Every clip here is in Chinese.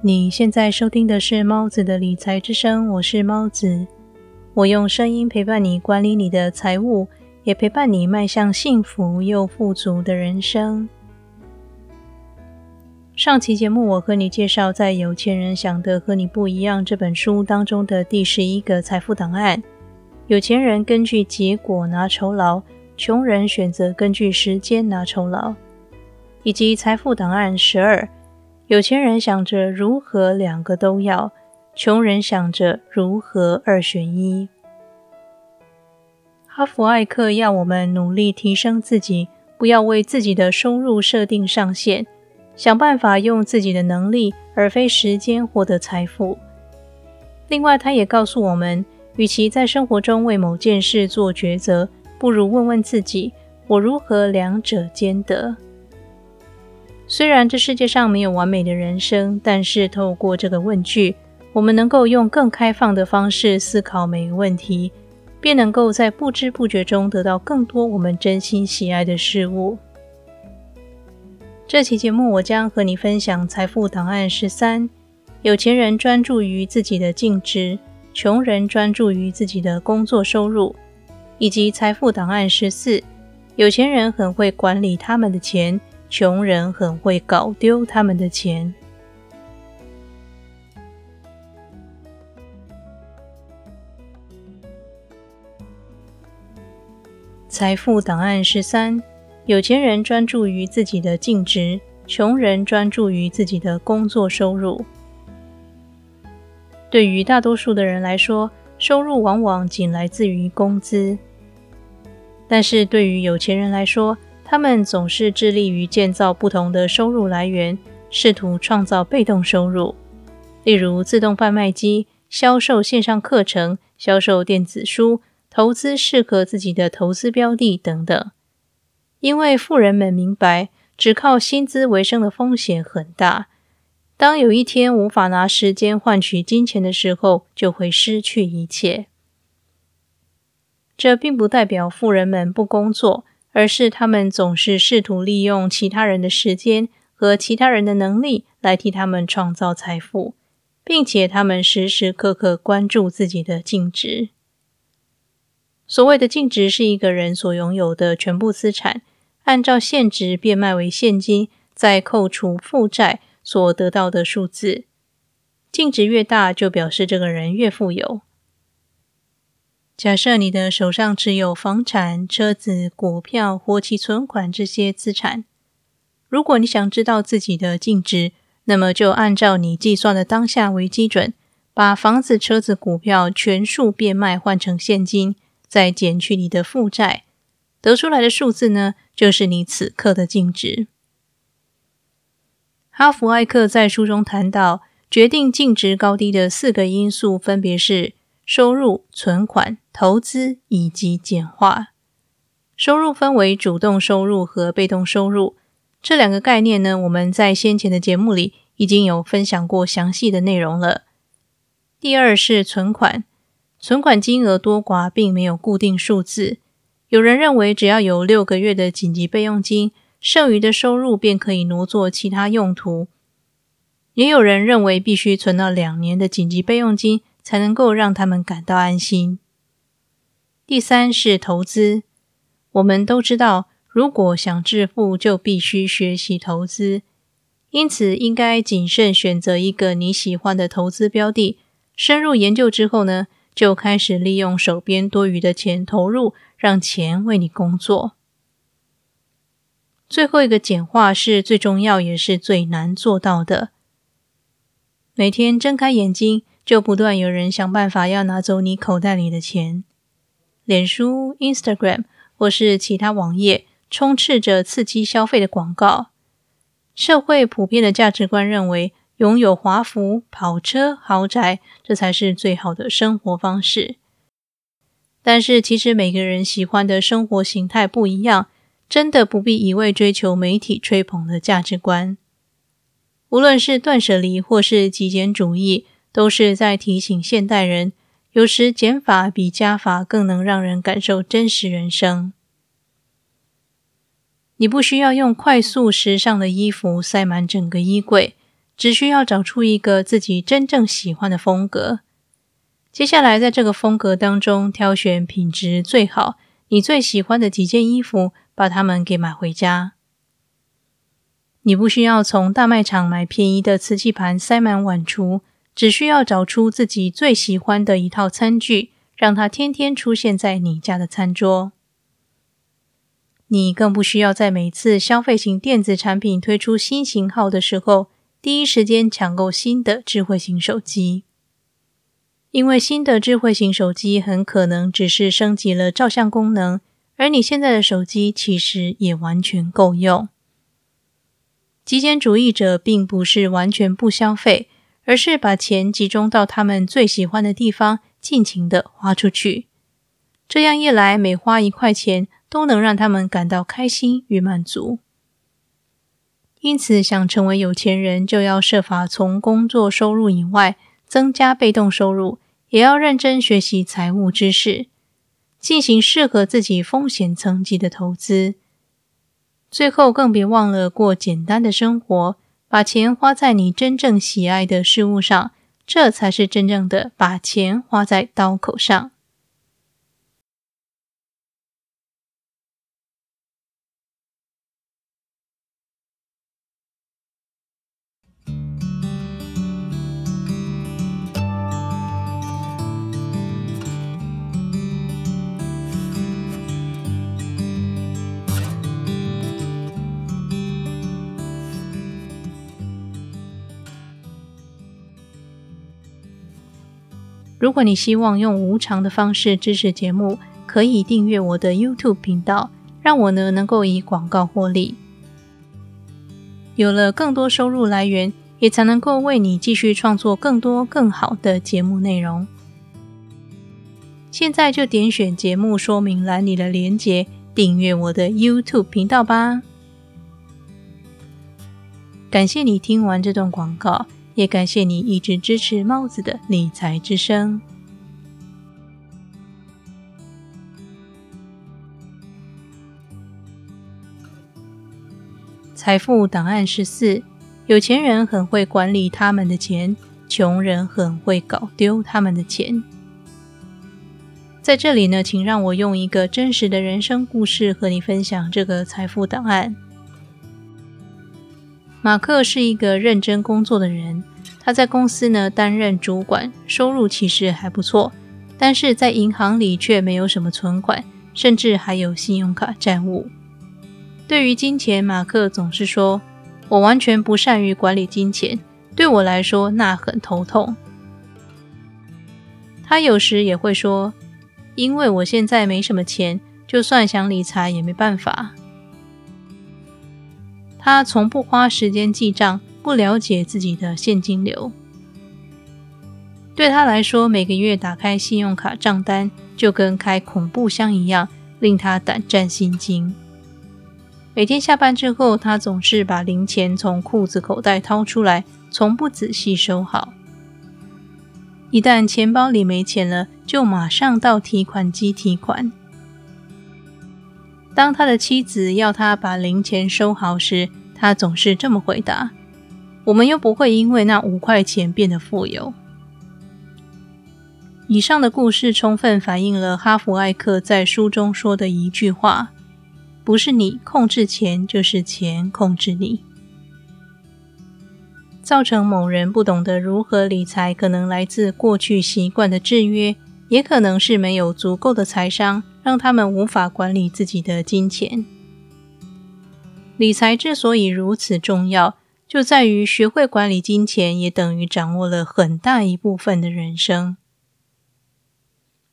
你现在收听的是猫子的理财之声，我是猫子，我用声音陪伴你管理你的财务，也陪伴你迈向幸福又富足的人生。上期节目，我和你介绍在《有钱人想的和你不一样》这本书当中的第十一个财富档案：有钱人根据结果拿酬劳，穷人选择根据时间拿酬劳，以及财富档案十二。有钱人想着如何两个都要，穷人想着如何二选一。哈佛艾克要我们努力提升自己，不要为自己的收入设定上限，想办法用自己的能力而非时间获得财富。另外，他也告诉我们，与其在生活中为某件事做抉择，不如问问自己：我如何两者兼得？虽然这世界上没有完美的人生，但是透过这个问句，我们能够用更开放的方式思考每个问题，便能够在不知不觉中得到更多我们真心喜爱的事物。这期节目我将和你分享财富档案十三：有钱人专注于自己的净值，穷人专注于自己的工作收入，以及财富档案十四：有钱人很会管理他们的钱。穷人很会搞丢他们的钱。财富档案十三：有钱人专注于自己的净值，穷人专注于自己的工作收入。对于大多数的人来说，收入往往仅来自于工资，但是对于有钱人来说，他们总是致力于建造不同的收入来源，试图创造被动收入，例如自动贩卖机、销售线上课程、销售电子书、投资适合自己的投资标的等等。因为富人们明白，只靠薪资为生的风险很大。当有一天无法拿时间换取金钱的时候，就会失去一切。这并不代表富人们不工作。而是他们总是试图利用其他人的时间和其他人的能力来替他们创造财富，并且他们时时刻刻关注自己的净值。所谓的净值是一个人所拥有的全部资产，按照现值变卖为现金，再扣除负债所得到的数字。净值越大，就表示这个人越富有。假设你的手上持有房产、车子、股票、活期存款这些资产，如果你想知道自己的净值，那么就按照你计算的当下为基准，把房子、车子、股票全数变卖换成现金，再减去你的负债，得出来的数字呢，就是你此刻的净值。哈弗艾克在书中谈到，决定净值高低的四个因素分别是。收入、存款、投资以及简化。收入分为主动收入和被动收入这两个概念呢，我们在先前的节目里已经有分享过详细的内容了。第二是存款，存款金额多寡并没有固定数字。有人认为只要有六个月的紧急备用金，剩余的收入便可以挪作其他用途。也有人认为必须存到两年的紧急备用金。才能够让他们感到安心。第三是投资，我们都知道，如果想致富，就必须学习投资，因此应该谨慎选择一个你喜欢的投资标的。深入研究之后呢，就开始利用手边多余的钱投入，让钱为你工作。最后一个简化是最重要也是最难做到的。每天睁开眼睛。就不断有人想办法要拿走你口袋里的钱。脸书、Instagram 或是其他网页充斥着刺激消费的广告。社会普遍的价值观认为，拥有华服、跑车、豪宅，这才是最好的生活方式。但是，其实每个人喜欢的生活形态不一样，真的不必一味追求媒体吹捧的价值观。无论是断舍离或是极简主义。都是在提醒现代人，有时减法比加法更能让人感受真实人生。你不需要用快速时尚的衣服塞满整个衣柜，只需要找出一个自己真正喜欢的风格。接下来，在这个风格当中挑选品质最好、你最喜欢的几件衣服，把它们给买回家。你不需要从大卖场买便宜的瓷器盘塞满碗橱，只需要找出自己最喜欢的一套餐具，让它天天出现在你家的餐桌。你更不需要在每次消费型电子产品推出新型号的时候，第一时间抢购新的智慧型手机。因为新的智慧型手机很可能只是升级了照相功能，而你现在的手机其实也完全够用。极简主义者并不是完全不消费，而是把钱集中到他们最喜欢的地方，尽情的花出去。这样一来，每花一块钱都能让他们感到开心与满足。因此，想成为有钱人，就要设法从工作收入以外。增加被动收入，也要认真学习财务知识，进行适合自己风险层级的投资。最后，更别忘了过简单的生活，把钱花在你真正喜爱的事物上，这才是真正的把钱花在刀口上。如果你希望用无偿的方式支持节目，可以订阅我的 YouTube 频道，让我呢能够以广告获利。有了更多收入来源，也才能够为你继续创作更多更好的节目内容。现在就点选节目说明栏里的连结，订阅我的 YouTube 频道吧。感谢你听完这段广告。也感谢你一直支持帽子的理财之声。财富档案十四：有钱人很会管理他们的钱，穷人很会搞丢他们的钱。在这里呢，请让我用一个真实的人生故事和你分享这个财富档案。马克是一个认真工作的人，他在公司呢担任主管，收入其实还不错，但是在银行里却没有什么存款，甚至还有信用卡债务。对于金钱，马克总是说：“我完全不善于管理金钱，对我来说那很头痛。”他有时也会说：“因为我现在没什么钱，就算想理财也没办法。”他从不花时间记账，不了解自己的现金流。对他来说，每个月打开信用卡账单就跟开恐怖箱一样，令他胆战心惊。每天下班之后，他总是把零钱从裤子口袋掏出来，从不仔细收好。一旦钱包里没钱了，就马上到提款机提款。当他的妻子要他把零钱收好时，他总是这么回答：“我们又不会因为那五块钱变得富有。”以上的故事充分反映了哈弗艾克在书中说的一句话：“不是你控制钱，就是钱控制你。”造成某人不懂得如何理财，可能来自过去习惯的制约，也可能是没有足够的财商。让他们无法管理自己的金钱。理财之所以如此重要，就在于学会管理金钱，也等于掌握了很大一部分的人生。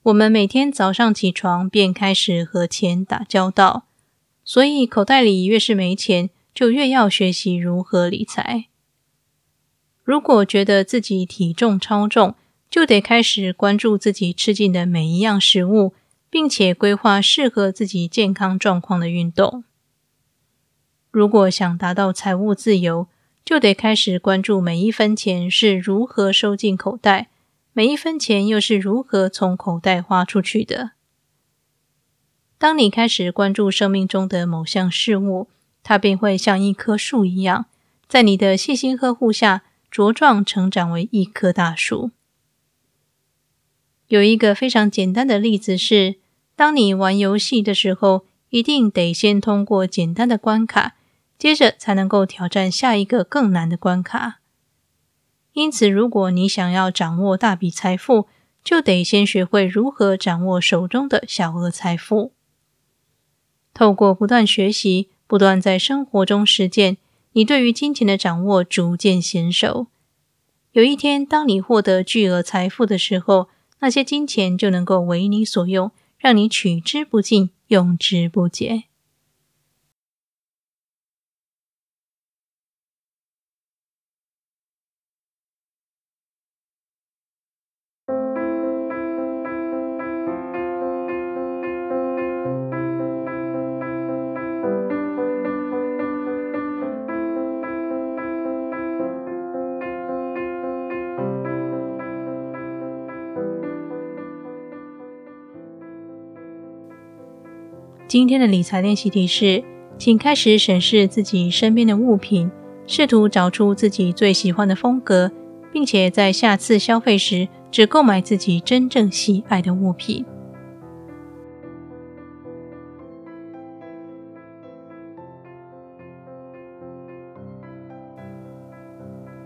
我们每天早上起床便开始和钱打交道，所以口袋里越是没钱，就越要学习如何理财。如果觉得自己体重超重，就得开始关注自己吃进的每一样食物。并且规划适合自己健康状况的运动。如果想达到财务自由，就得开始关注每一分钱是如何收进口袋，每一分钱又是如何从口袋花出去的。当你开始关注生命中的某项事物，它便会像一棵树一样，在你的细心呵护下，茁壮成长为一棵大树。有一个非常简单的例子是，当你玩游戏的时候，一定得先通过简单的关卡，接着才能够挑战下一个更难的关卡。因此，如果你想要掌握大笔财富，就得先学会如何掌握手中的小额财富。透过不断学习，不断在生活中实践，你对于金钱的掌握逐渐娴熟。有一天，当你获得巨额财富的时候，那些金钱就能够为你所用，让你取之不尽，用之不竭。今天的理财练习题是，请开始审视自己身边的物品，试图找出自己最喜欢的风格，并且在下次消费时只购买自己真正喜爱的物品。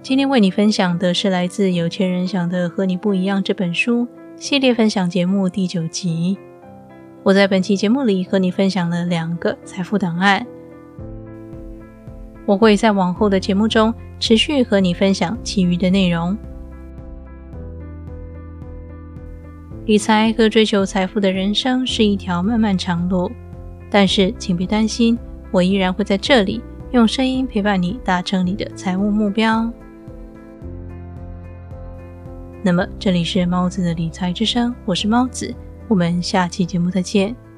今天为你分享的是来自《有钱人想的和你不一样》这本书系列分享节目第九集。我在本期节目里和你分享了两个财富档案，我会在往后的节目中持续和你分享其余的内容。理财和追求财富的人生是一条漫漫长路，但是请别担心，我依然会在这里用声音陪伴你达成你的财务目标。那么，这里是猫子的理财之声，我是猫子。我们下期节目再见。